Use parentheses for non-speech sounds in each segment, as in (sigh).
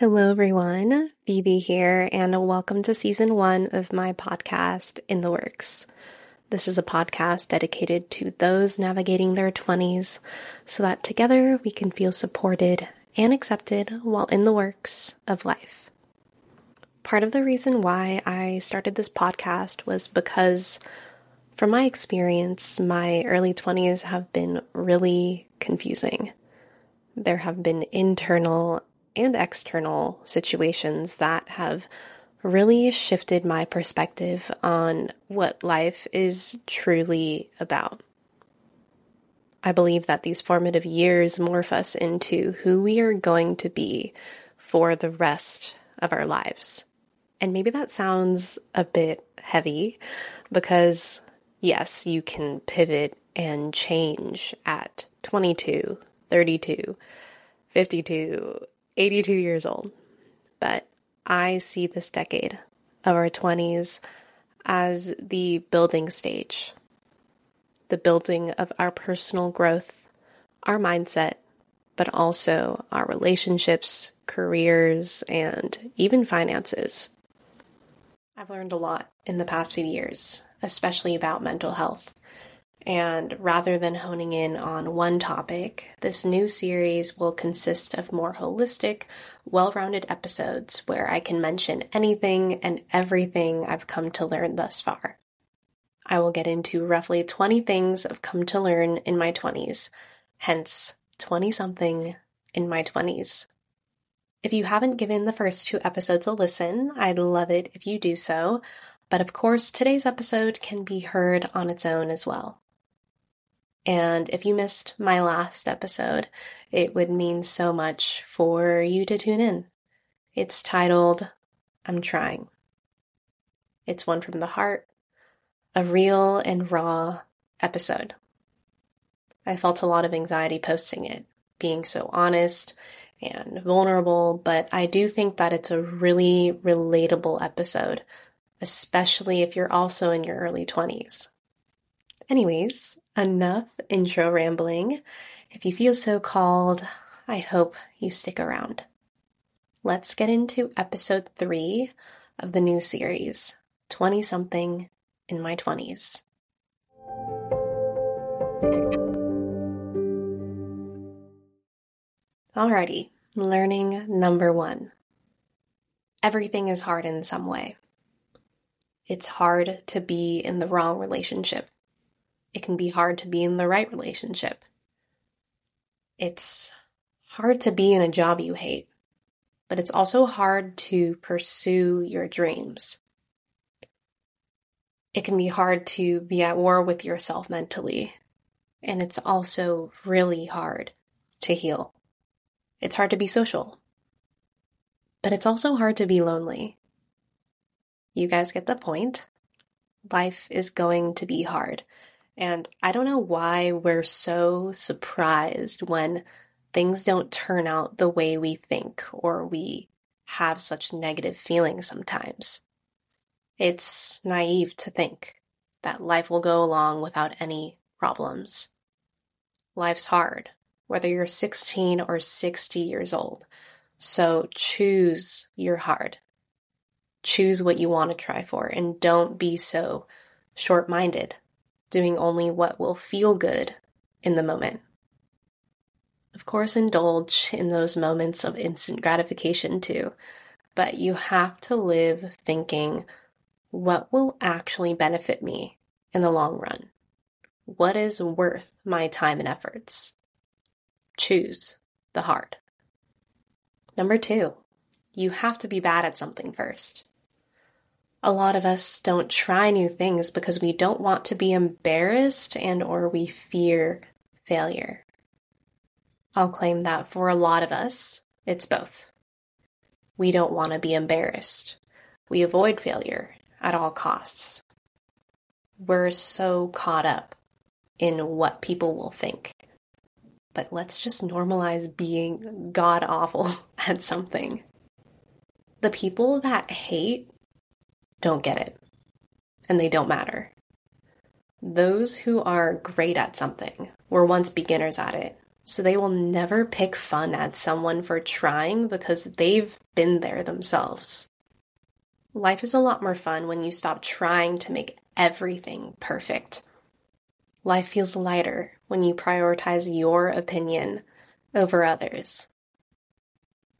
Hello, everyone. Vivi here, and welcome to season one of my podcast, In the Works. This is a podcast dedicated to those navigating their 20s so that together we can feel supported and accepted while in the works of life. Part of the reason why I started this podcast was because, from my experience, my early 20s have been really confusing. There have been internal and external situations that have really shifted my perspective on what life is truly about. I believe that these formative years morph us into who we are going to be for the rest of our lives. And maybe that sounds a bit heavy because, yes, you can pivot and change at 22, 32, 52, 82 years old, but I see this decade of our 20s as the building stage, the building of our personal growth, our mindset, but also our relationships, careers, and even finances. I've learned a lot in the past few years, especially about mental health. And rather than honing in on one topic, this new series will consist of more holistic, well rounded episodes where I can mention anything and everything I've come to learn thus far. I will get into roughly 20 things I've come to learn in my 20s, hence 20 something in my 20s. If you haven't given the first two episodes a listen, I'd love it if you do so. But of course, today's episode can be heard on its own as well. And if you missed my last episode, it would mean so much for you to tune in. It's titled, I'm Trying. It's one from the heart, a real and raw episode. I felt a lot of anxiety posting it, being so honest and vulnerable, but I do think that it's a really relatable episode, especially if you're also in your early 20s. Anyways, enough intro rambling. If you feel so called, I hope you stick around. Let's get into episode three of the new series 20 something in my 20s. Alrighty, learning number one. Everything is hard in some way. It's hard to be in the wrong relationship it can be hard to be in the right relationship. It's hard to be in a job you hate, but it's also hard to pursue your dreams. It can be hard to be at war with yourself mentally, and it's also really hard to heal. It's hard to be social, but it's also hard to be lonely. You guys get the point. Life is going to be hard. And I don't know why we're so surprised when things don't turn out the way we think or we have such negative feelings sometimes. It's naive to think that life will go along without any problems. Life's hard, whether you're 16 or 60 years old. So choose your hard. Choose what you want to try for and don't be so short minded doing only what will feel good in the moment. Of course, indulge in those moments of instant gratification too, but you have to live thinking, what will actually benefit me in the long run? What is worth my time and efforts? Choose the hard. Number two, you have to be bad at something first. A lot of us don't try new things because we don't want to be embarrassed and or we fear failure. I'll claim that for a lot of us, it's both. We don't want to be embarrassed. We avoid failure at all costs. We're so caught up in what people will think. But let's just normalize being god awful (laughs) at something. The people that hate don't get it, and they don't matter. Those who are great at something were once beginners at it, So they will never pick fun at someone for trying because they've been there themselves. Life is a lot more fun when you stop trying to make everything perfect. Life feels lighter when you prioritize your opinion over others.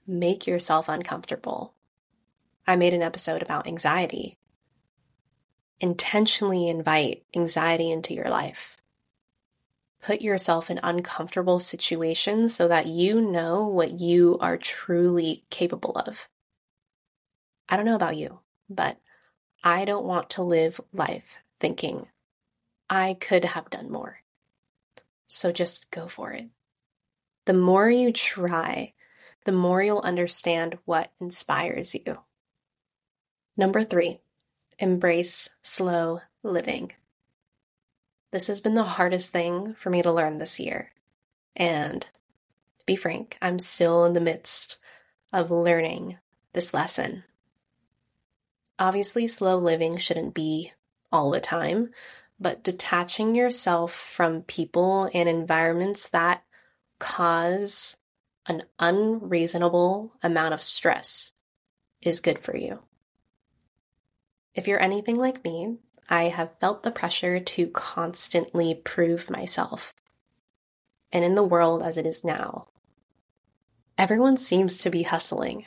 Make yourself uncomfortable. I made an episode about anxiety. Intentionally invite anxiety into your life. Put yourself in uncomfortable situations so that you know what you are truly capable of. I don't know about you, but I don't want to live life thinking I could have done more. So just go for it. The more you try, the more you'll understand what inspires you. Number three, embrace slow living. This has been the hardest thing for me to learn this year. And to be frank, I'm still in the midst of learning this lesson. Obviously, slow living shouldn't be all the time, but detaching yourself from people and environments that cause an unreasonable amount of stress is good for you. If you're anything like me, I have felt the pressure to constantly prove myself. And in the world as it is now, everyone seems to be hustling,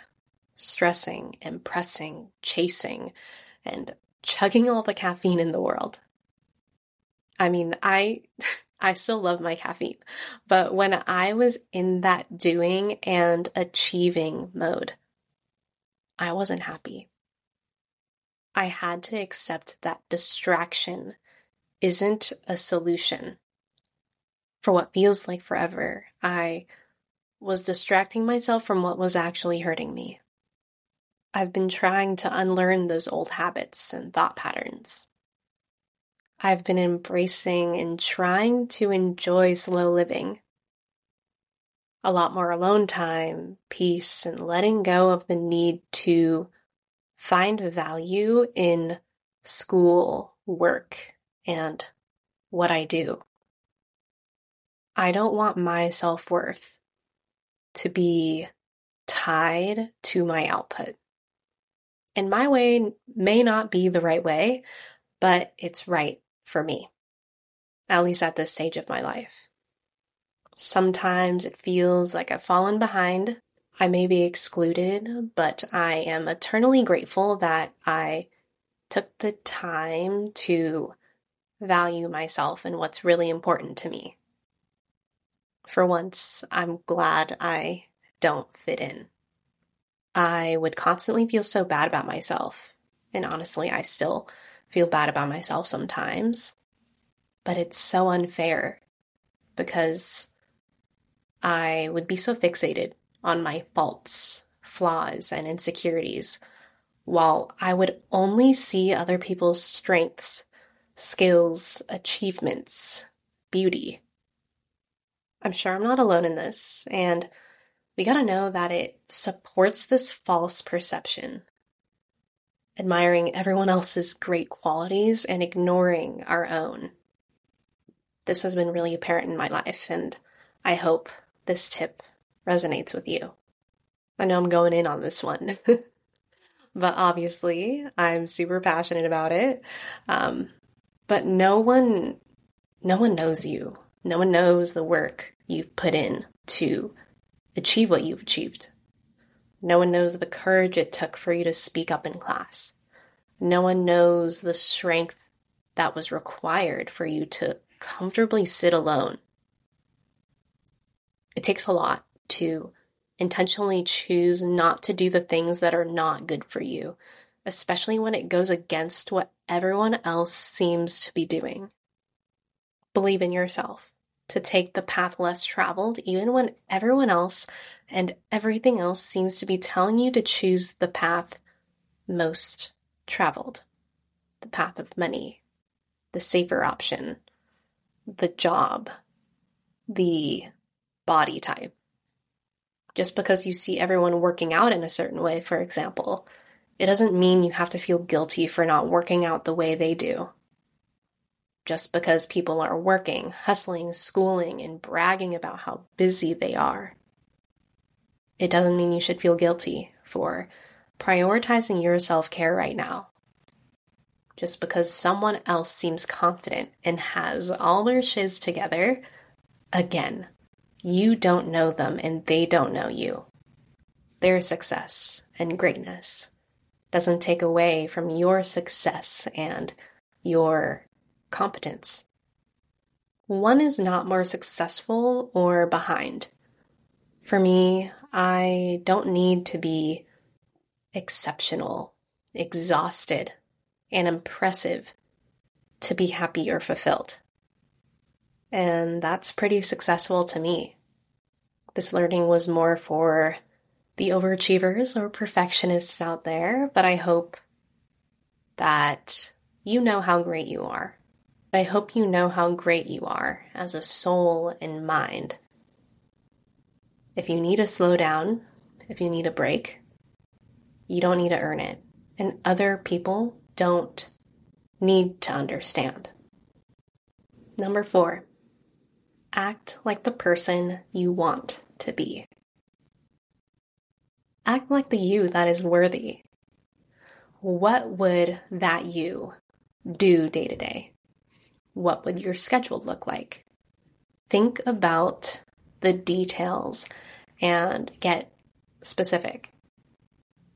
stressing, and pressing, chasing, and chugging all the caffeine in the world. I mean, I (laughs) I still love my caffeine, but when I was in that doing and achieving mode, I wasn't happy. I had to accept that distraction isn't a solution. For what feels like forever, I was distracting myself from what was actually hurting me. I've been trying to unlearn those old habits and thought patterns. I've been embracing and trying to enjoy slow living. A lot more alone time, peace, and letting go of the need to find value in school, work, and what I do. I don't want my self worth to be tied to my output. And my way may not be the right way, but it's right for me, at least at this stage of my life. Sometimes it feels like I've fallen behind. I may be excluded, but I am eternally grateful that I took the time to value myself and what's really important to me. For once, I'm glad I don't fit in. I would constantly feel so bad about myself. And honestly, I still feel bad about myself sometimes, but it's so unfair because I would be so fixated on my faults, flaws, and insecurities, while I would only see other people's strengths, skills, achievements, beauty. I'm sure I'm not alone in this, and we gotta know that it supports this false perception admiring everyone else's great qualities and ignoring our own. This has been really apparent in my life, and I hope this tip resonates with you. I know I'm going in on this one, (laughs) but obviously I'm super passionate about it. Um, but no one, no one knows you. No one knows the work you've put in to achieve what you've achieved. No one knows the courage it took for you to speak up in class. No one knows the strength that was required for you to comfortably sit alone. It takes a lot to intentionally choose not to do the things that are not good for you, especially when it goes against what everyone else seems to be doing. Believe in yourself to take the path less traveled, even when everyone else and everything else seems to be telling you to choose the path most traveled the path of money, the safer option, the job, the body type. Just because you see everyone working out in a certain way, for example, it doesn't mean you have to feel guilty for not working out the way they do. just because people are working, hustling, schooling, and bragging about how busy they are. It doesn't mean you should feel guilty for prioritizing your self care right now. Just because someone else seems confident and has all their shiz together, again, you don't know them and they don't know you. Their success and greatness doesn't take away from your success and your competence. One is not more successful or behind. For me, I don't need to be exceptional, exhausted, and impressive to be happy or fulfilled. And that's pretty successful to me. This learning was more for the overachievers or perfectionists out there, but I hope that you know how great you are. I hope you know how great you are as a soul and mind. If you need to slow down, if you need a break, you don't need to earn it. And other people don't need to understand. Number four, act like the person you want to be. Act like the you that is worthy. What would that you do day to day? What would your schedule look like? Think about the details and get specific.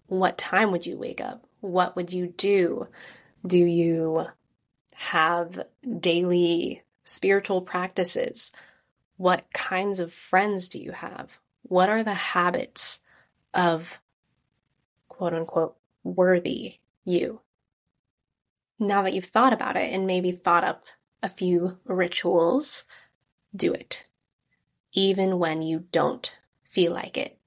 What time would you wake up? What would you do? Do you have daily spiritual practices? What kinds of friends do you have? What are the habits of quote unquote worthy you? Now that you've thought about it and maybe thought up a few rituals, do it. Even when you don't feel like it.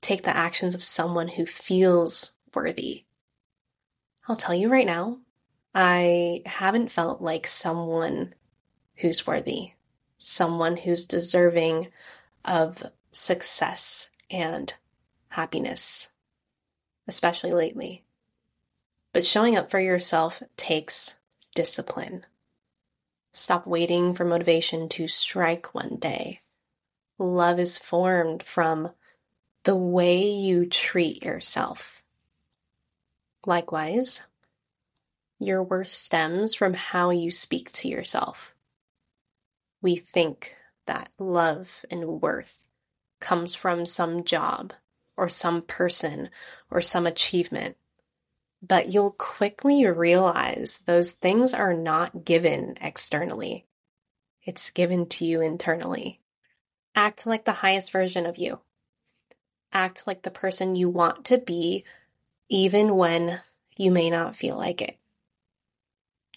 Take the actions of someone who feels worthy. I'll tell you right now, I haven't felt like someone who's worthy, someone who's deserving of success and happiness, especially lately. But showing up for yourself takes discipline. Stop waiting for motivation to strike one day. Love is formed from the way you treat yourself. Likewise, your worth stems from how you speak to yourself. We think that love and worth comes from some job or some person or some achievement. But you'll quickly realize those things are not given externally. It's given to you internally. Act like the highest version of you. Act like the person you want to be, even when you may not feel like it.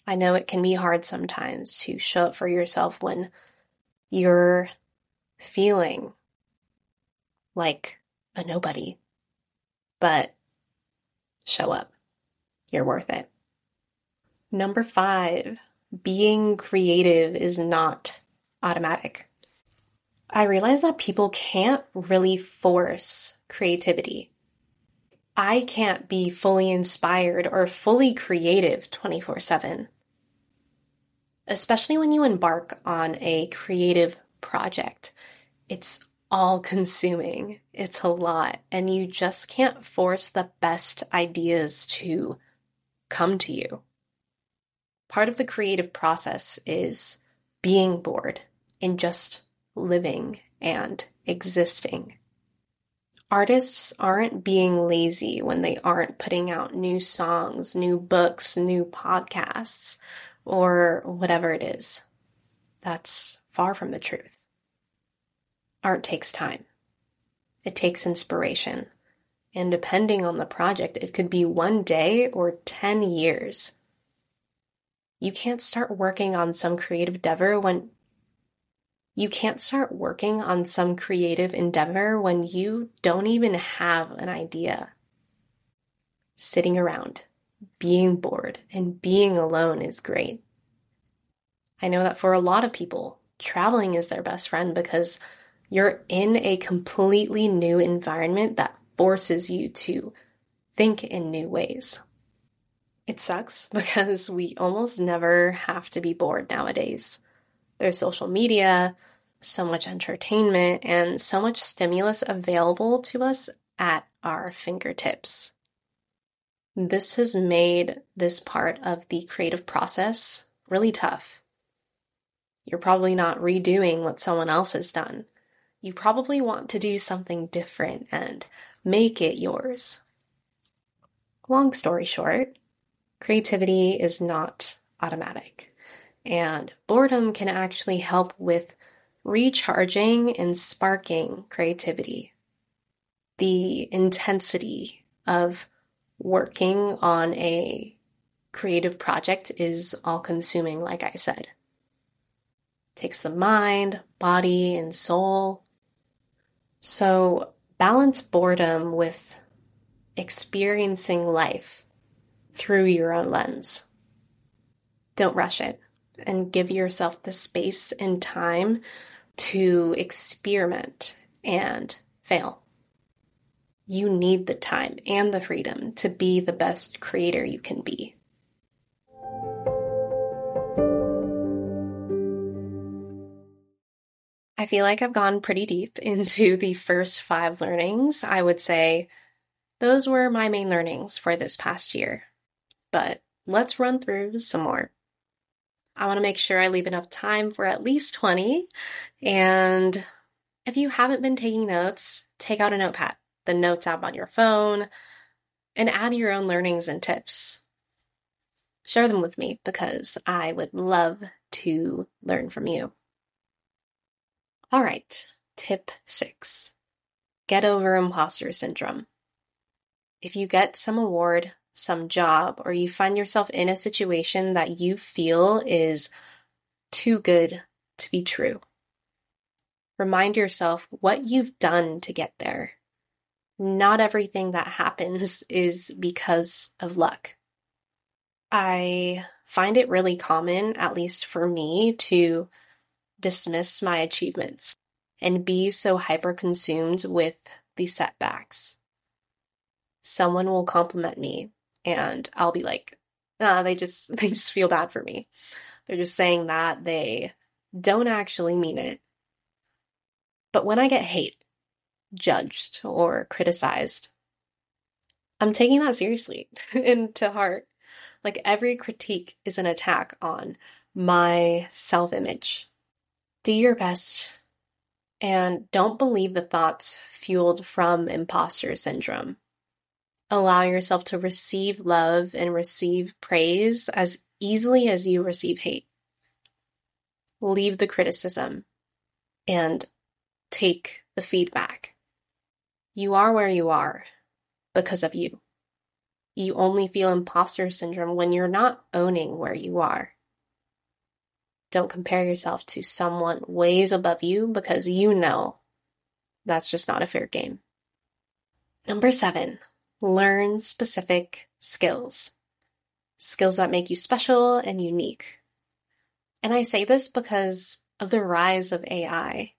I know it can be hard sometimes to show up for yourself when you're feeling like a nobody. But show up. You're worth it. Number five, being creative is not automatic. I realize that people can't really force creativity. I can't be fully inspired or fully creative 24 7. Especially when you embark on a creative project. It's all consuming. It's a lot. And you just can't force the best ideas to come to you. Part of the creative process is being bored and just living and existing. Artists aren't being lazy when they aren't putting out new songs, new books, new podcasts, or whatever it is. That's far from the truth. Art takes time. It takes inspiration. And depending on the project, it could be one day or 10 years. You can't start working on some creative endeavor when you can't start working on some creative endeavor when you don't even have an idea. Sitting around, being bored, and being alone is great. I know that for a lot of people, traveling is their best friend because you're in a completely new environment that forces you to think in new ways. It sucks (laughs) because we almost never have to be bored nowadays. There's social media, so much entertainment, and so much stimulus available to us at our fingertips. This has made this part of the creative process really tough. You're probably not redoing what someone else has done. You probably want to do something different and make it yours. Long story short, creativity is not automatic, and boredom can actually help with recharging and sparking creativity. The intensity of working on a creative project is all consuming, like I said. It takes the mind, body, and soul. So balance boredom with experiencing life through your own lens. Don't rush it and give yourself the space and time to experiment and fail. You need the time and the freedom to be the best creator you can be. I feel like I've gone pretty deep (laughs) into the first five learnings. I would say those were my main learnings for this past year. But let's run through some more. I want to make sure I leave enough time for at least 20. And if you haven't been taking notes, take out a notepad, the notes app on your phone, and add your own learnings and tips. Share them with me because I would love to learn from you. All right, tip six get over imposter syndrome. If you get some award, some job, or you find yourself in a situation that you feel is too good to be true. Remind yourself what you've done to get there. Not everything that happens (laughs) is because of luck. I find it really common, at least for me, to dismiss my achievements and be so hyper consumed with the setbacks. Someone will compliment me and I'll be like, ah, they just (laughs) they just feel bad for me. They're just saying that they don't actually mean it. But when I get hate, judged, or criticized, I'm taking that seriously (laughs) and to heart. Like every critique is an attack on my self image. Do your best and don't believe the thoughts fueled from imposter syndrome allow yourself to receive love and receive praise as easily as you receive hate. Leave the criticism and take the feedback. You are where you are because of you. You only feel imposter syndrome when you're not owning where you are. Don't compare yourself to someone ways above you because you know that's just not a fair game. Number seven, learn specific skills. Skills that make you special and unique. And I say this because of the rise of AI.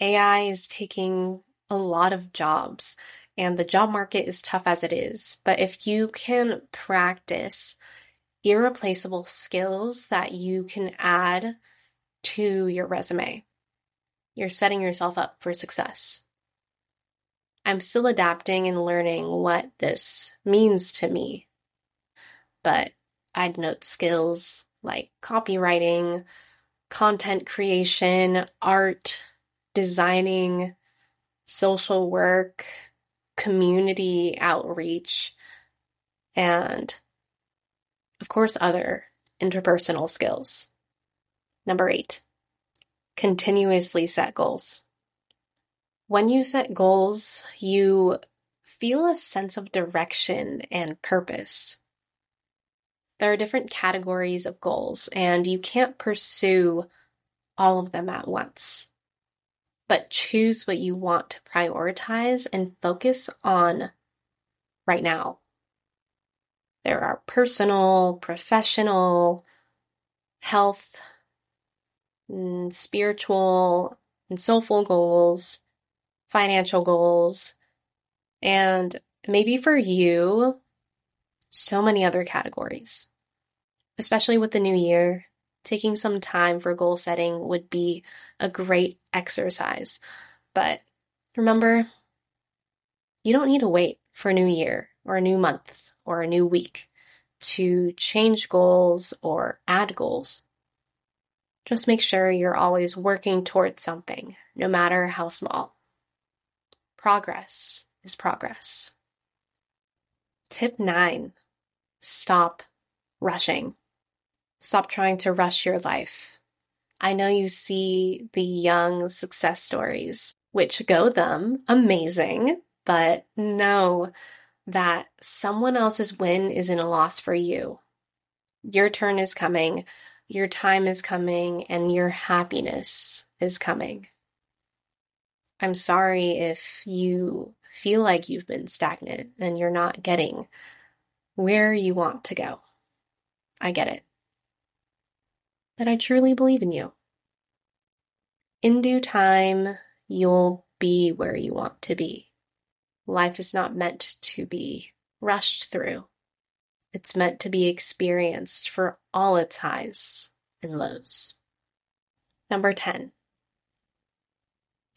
AI is taking a lot of jobs and the job market is tough as it is. But if you can practice irreplaceable skills that you can add to your resume, you're setting yourself up for success. I'm still adapting and learning what this means to me. But I'd note skills like copywriting, content creation, art, designing, social work, community outreach, and of course, other interpersonal skills. Number eight, continuously set goals. When you set goals, you feel a sense of direction and purpose. There are different categories of goals, and you can't pursue all of them at once. But choose what you want to prioritize and focus on right now. There are personal, professional, health, mm, spiritual, and soulful goals financial goals. And maybe for you, so many other categories. Especially with the new year, taking some time for goal setting would be a great exercise. But remember, you don't need to wait for a new year or a new month or a new week to change goals or add goals. Just make sure you're always working towards something, no matter how small. Progress is progress. Tip nine stop rushing. Stop trying to rush your life. I know you see the young success stories, which go them amazing, but know that someone else's win isn't a loss for you. Your turn is coming, your time is coming, and your happiness is coming. I'm sorry if you feel like you've been stagnant and you're not getting where you want to go. I get it. But I truly believe in you. In due time, you'll be where you want to be. Life is not meant to be rushed through. It's meant to be experienced for all its highs and lows. Number 10.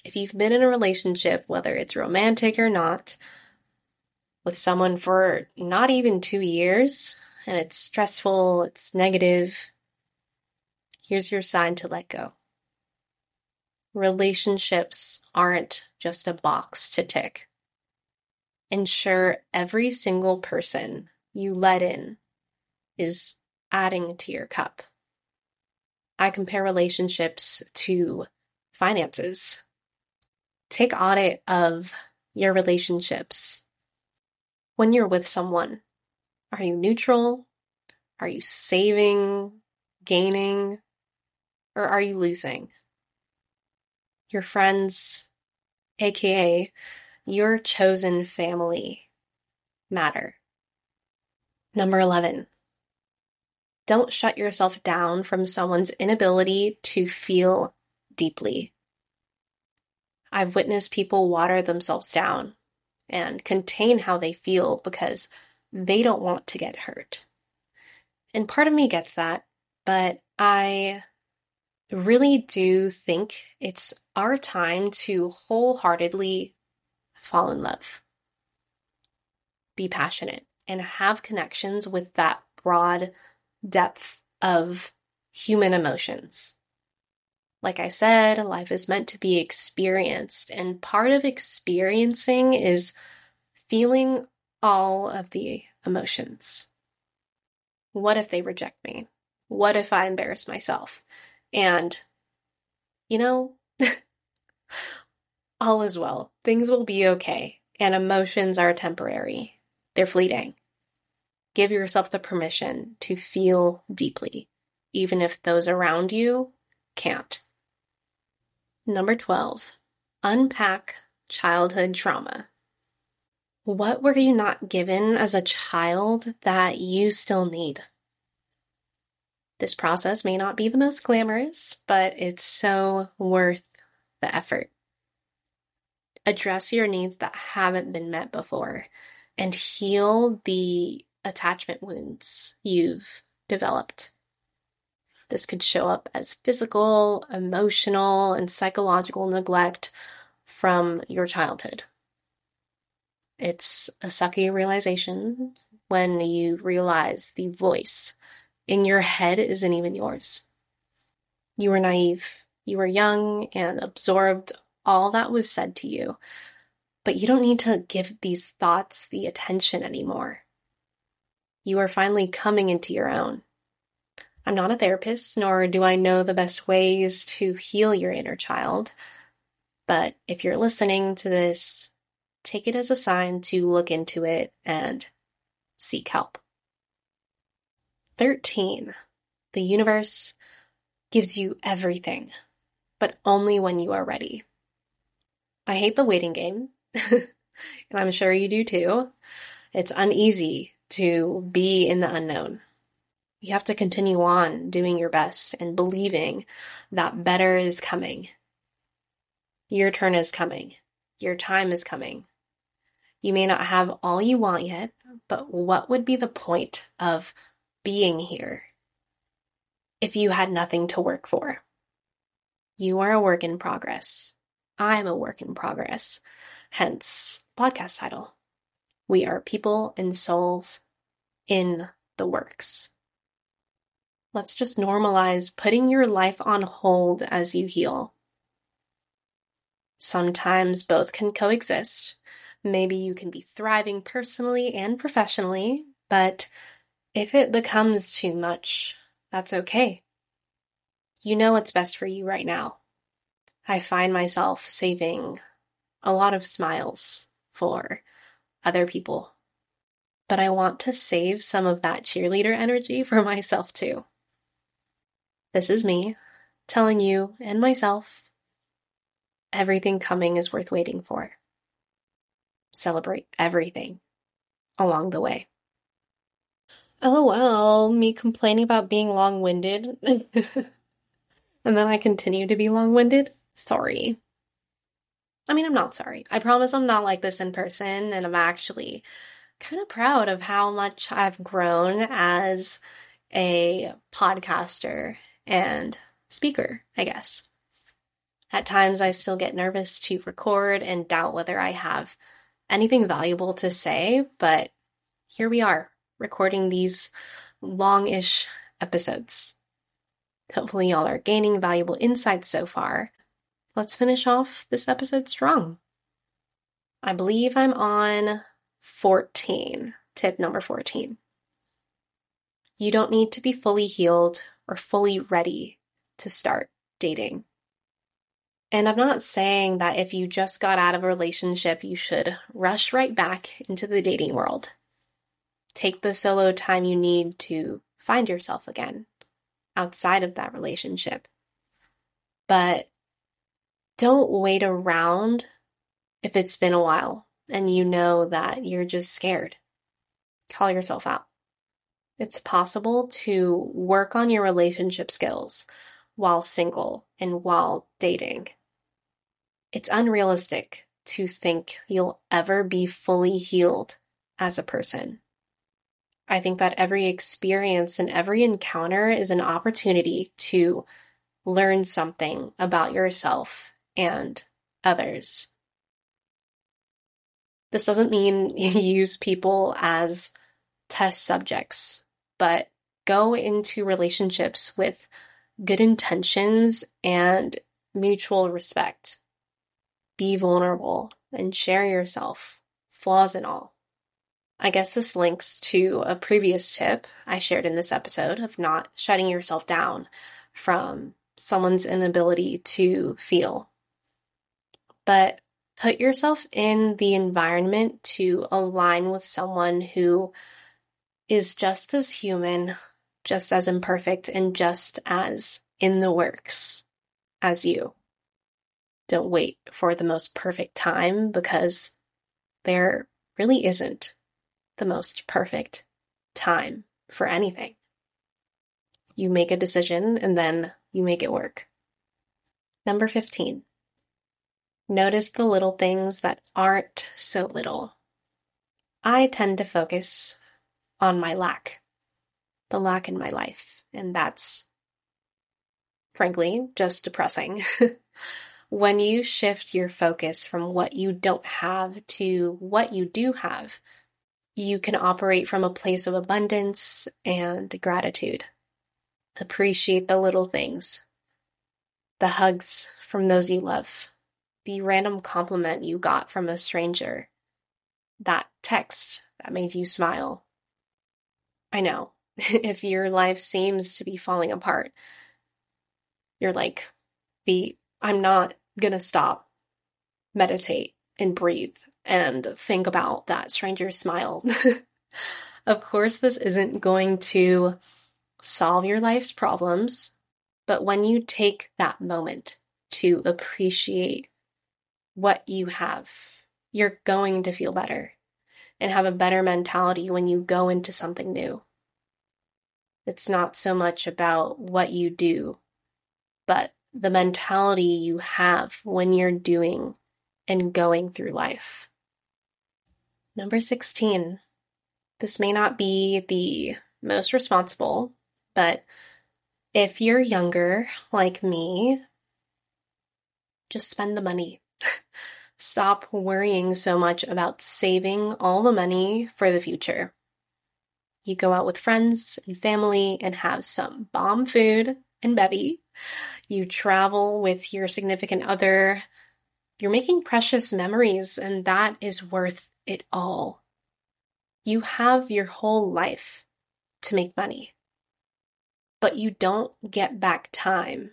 If you've been in a relationship, whether it's romantic or not, with someone for not even two years, and it's stressful, it's negative, here's your sign to let go. Relationships aren't just a box to tick. Ensure every single person you let in is adding to your cup. I compare relationships to finances. Take audit of your relationships. When you're with someone, are you neutral? Are you saving, gaining, or are you losing? Your friends, aka your chosen family, matter. Number 11. Don't shut yourself down from someone's inability to feel deeply. I've witnessed people water themselves down and contain how they feel because they don't want to get hurt. And part of me gets that, but I really do think it's our time to wholeheartedly fall in love, be passionate, and have connections with that broad depth of human emotions. Like I said, life is meant to be experienced, and part of experiencing is feeling all of the emotions. What if they reject me? What if I embarrass myself? And, you know, (laughs) all is well. Things will be okay. And emotions are temporary, they're fleeting. Give yourself the permission to feel deeply, even if those around you can't. Number 12, unpack childhood trauma. What were you not given as a child that you still need? This process may not be the most glamorous, but it's so worth the effort. Address your needs that haven't been met before and heal the attachment wounds you've developed. This could show up as physical, emotional, and psychological neglect from your childhood. It's a sucky realization when you realize the voice in your head isn't even yours. You were naive, you were young and absorbed all that was said to you, but you don't need to give these thoughts the attention anymore. You are finally coming into your own. I'm not a therapist, nor do I know the best ways to heal your inner child. But if you're listening to this, take it as a sign to look into it and seek help. 13. The universe gives you everything, but only when you are ready. I hate the waiting game, (laughs) and I'm sure you do too. It's uneasy to be in the unknown. You have to continue on doing your best and believing that better is coming. Your turn is coming. Your time is coming. You may not have all you want yet, but what would be the point of being here if you had nothing to work for? You are a work in progress. I'm a work in progress. Hence, podcast title. We are people and souls in the works. Let's just normalize putting your life on hold as you heal. Sometimes both can coexist. Maybe you can be thriving personally and professionally, but if it becomes too much, that's okay. You know what's best for you right now. I find myself saving a lot of smiles for other people, but I want to save some of that cheerleader energy for (laughs) myself too. This is me telling you and myself everything coming is worth waiting for. Celebrate everything along the way. LOL, me complaining about being long winded. (laughs) and then I continue to be long winded. Sorry. I mean, I'm not sorry. I promise I'm not like this in person, and I'm actually kind of proud of how much I've grown as a podcaster and speaker, I guess. At times, I still get nervous to record and doubt whether I have anything valuable to say, but here we are, recording these long ish episodes. Hopefully, y'all are gaining valuable insights so far. Let's finish off this episode strong. I believe I'm on 14, tip number 14. You don't need to be fully healed or fully ready to start dating. And I'm not saying that if you just got out of a relationship, you should rush right back into the dating world. Take the solo time you need to find yourself again outside of that relationship. But don't wait around if it's been a while and you know that you're just scared. Call yourself out. It's possible to work on your relationship skills while single and while dating. It's unrealistic to think you'll ever be fully healed as a person. I think that every experience and every encounter is an opportunity to learn something about yourself and others. This doesn't mean (laughs) you use people as test subjects, but go into relationships with good intentions and mutual respect. Be vulnerable and share yourself, flaws and all. I guess this links to a previous tip I shared in this episode of not shutting yourself down from someone's inability to feel. But put yourself in the environment to align with someone who is just as human, just as imperfect, and just as in the works as you. Don't wait for the most perfect time because there really isn't the most perfect time for anything. You make a decision and then you make it work. Number 15. Notice the little things that aren't so little. I tend to focus on my lack, the lack in my life, and that's frankly just depressing. (laughs) when you shift your focus from what you don't have to what you do have, you can operate from a place of abundance and gratitude. Appreciate the little things, the hugs from those you love, the random compliment you got from a stranger, that text that made you smile. I know, (laughs) if your life seems to be falling apart, you're like, be, I'm not gonna stop, meditate, and breathe and think about that stranger's smile. (laughs) of course, this isn't going to solve your life's problems, but when you take that moment to appreciate what you have, you're going to feel better and have a better mentality when you go into something new. It's not so much about what you do, but the mentality you have when you're doing and going through life. Number 16. This may not be the most responsible, but if you're younger like me, just spend the money. (laughs) Stop worrying so much about saving all the money for the future. You go out with friends and family and have some bomb food and bevy. You travel with your significant other. You're making precious memories, and that is worth it all. You have your whole life to make money, but you don't get back time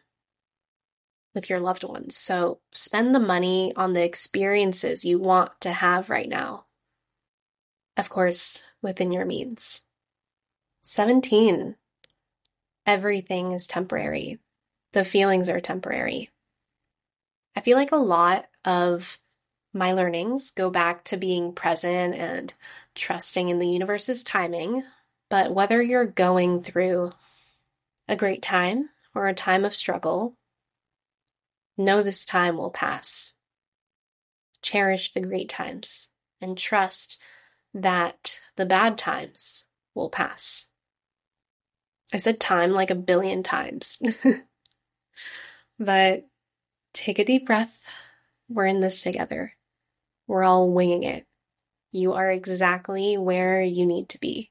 with your loved ones. So spend the money on the experiences you want to have right now. Of course, within your means. 17. Everything is temporary. The feelings are temporary. I feel like a lot of my learnings go back to being present and trusting in the universe's timing. But whether you're going through a great time or a time of struggle, know this time will pass. Cherish the great times and trust that the bad times will pass. I said time like a billion times. (laughs) but take a deep breath. We're in this together. We're all winging it. You are exactly where you need to be.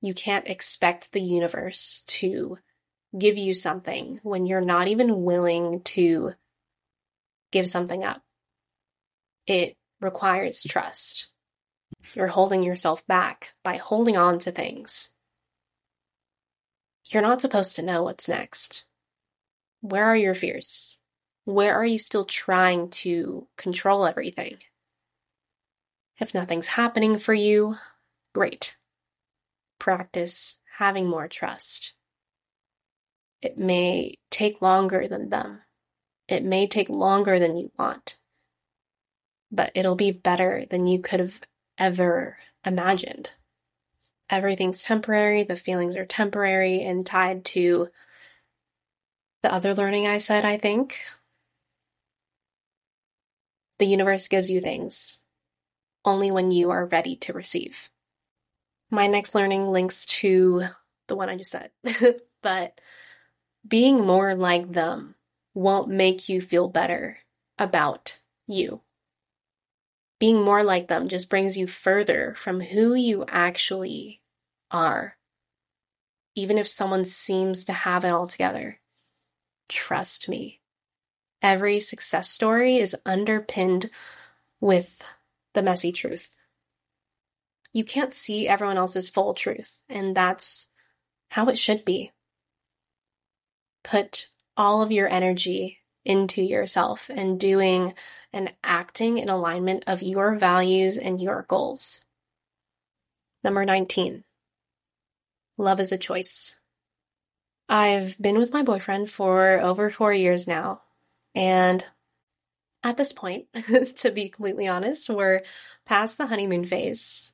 You can't expect the universe to give you something when you're not even willing to give something up. It requires trust. You're holding yourself back by holding on to things you're not supposed to know what's next. Where are your fears? Where are you still trying to control everything? If nothing's happening for you, great. Practice having more trust. It may take longer than them. It may take longer than you want. But it'll be better than you could have ever imagined everything's temporary, the feelings are temporary and tied to the other learning I said, I think. The universe gives you things only when you are ready to receive. My next learning links to the one I just said, (laughs) but being more like them won't make you feel better about you. Being more like them just brings you further from who you actually are. Even if someone seems to have it all together, trust me. Every success story is underpinned with the messy truth. You can't see everyone else's full truth, and that's how it should be. Put all of your energy into yourself and doing and acting in alignment of your values and your goals. Number 19. Love is a choice. I've been with my boyfriend for over four years now, and at this point, (laughs) to be completely honest, we're past the honeymoon phase.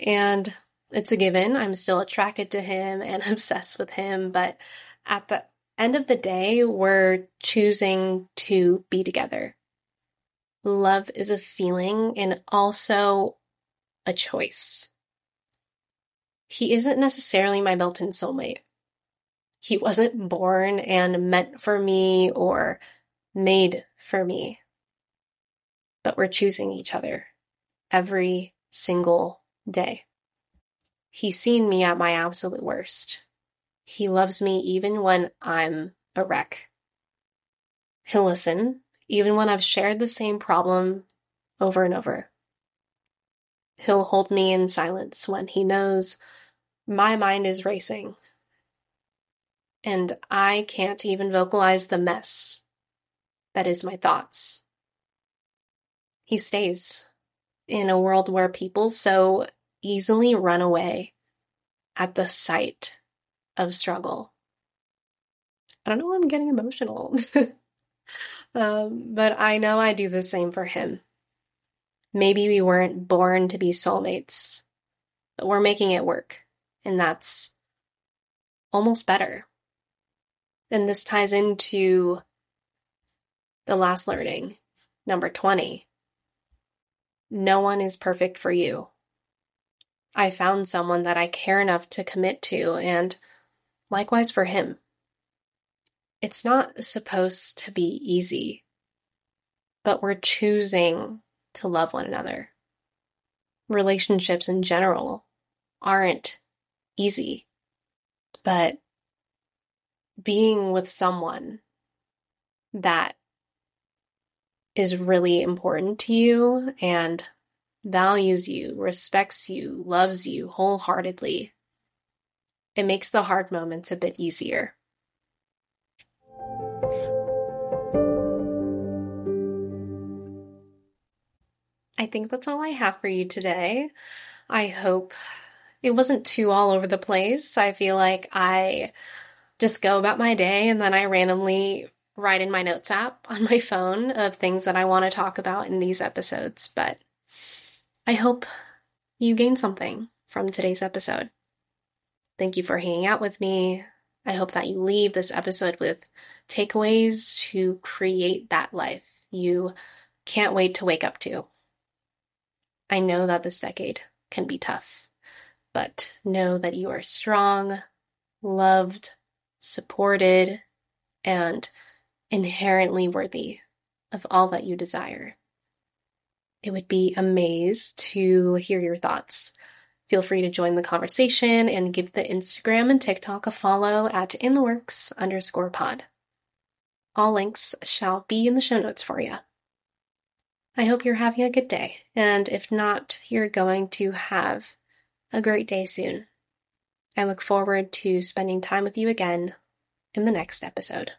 And it's a given. I'm still attracted to him and (laughs) obsessed with him, but at the end of the day, we're choosing to be together. Love is a feeling and also a choice. He isn't necessarily my built in soulmate. He wasn't born and meant for me or made for me. But we're choosing each other every single day. He's seen me at my absolute worst. He loves me even when I'm a wreck. He'll listen, even when I've shared the same problem over and over. He'll hold me in silence when he knows my mind is racing. And I can't even vocalize the mess that is my thoughts. He stays in a world where people so easily run away at the sight of struggle. I don't know why I'm getting emotional. (laughs) um, but I know I do the same for him. Maybe we weren't born to be soulmates, but we're making it work. And that's almost better. And this ties into the last learning, number 20. No one is perfect for you. I found someone that I care enough to commit to, and likewise for him. It's not supposed to be easy, but we're choosing to love one another. Relationships in general aren't easy, but being with someone that is really important to you and values you, respects you, loves you wholeheartedly, it makes the hard moments a bit easier. I think that's all I have for you today. I hope it wasn't too all over the place. I feel like I just go about my day and then I randomly write in my notes app on my (laughs) phone of things that I want to talk about in these episodes. But I hope you gain something from today's episode. Thank you for hanging out with me. I hope that you leave this episode with takeaways to create that life you can't wait to wake up to. I know that this decade can be tough, but know that you are strong, loved, supported, and inherently worthy of all that you desire. It would be amazed to hear your thoughts. Feel free to join the conversation and give the Instagram and TikTok a follow at intheworks underscore pod. All links shall be in the show notes for you. I hope you're having a good day, and if not, you're going to have a great day soon. I look forward to spending time with you again in the next episode.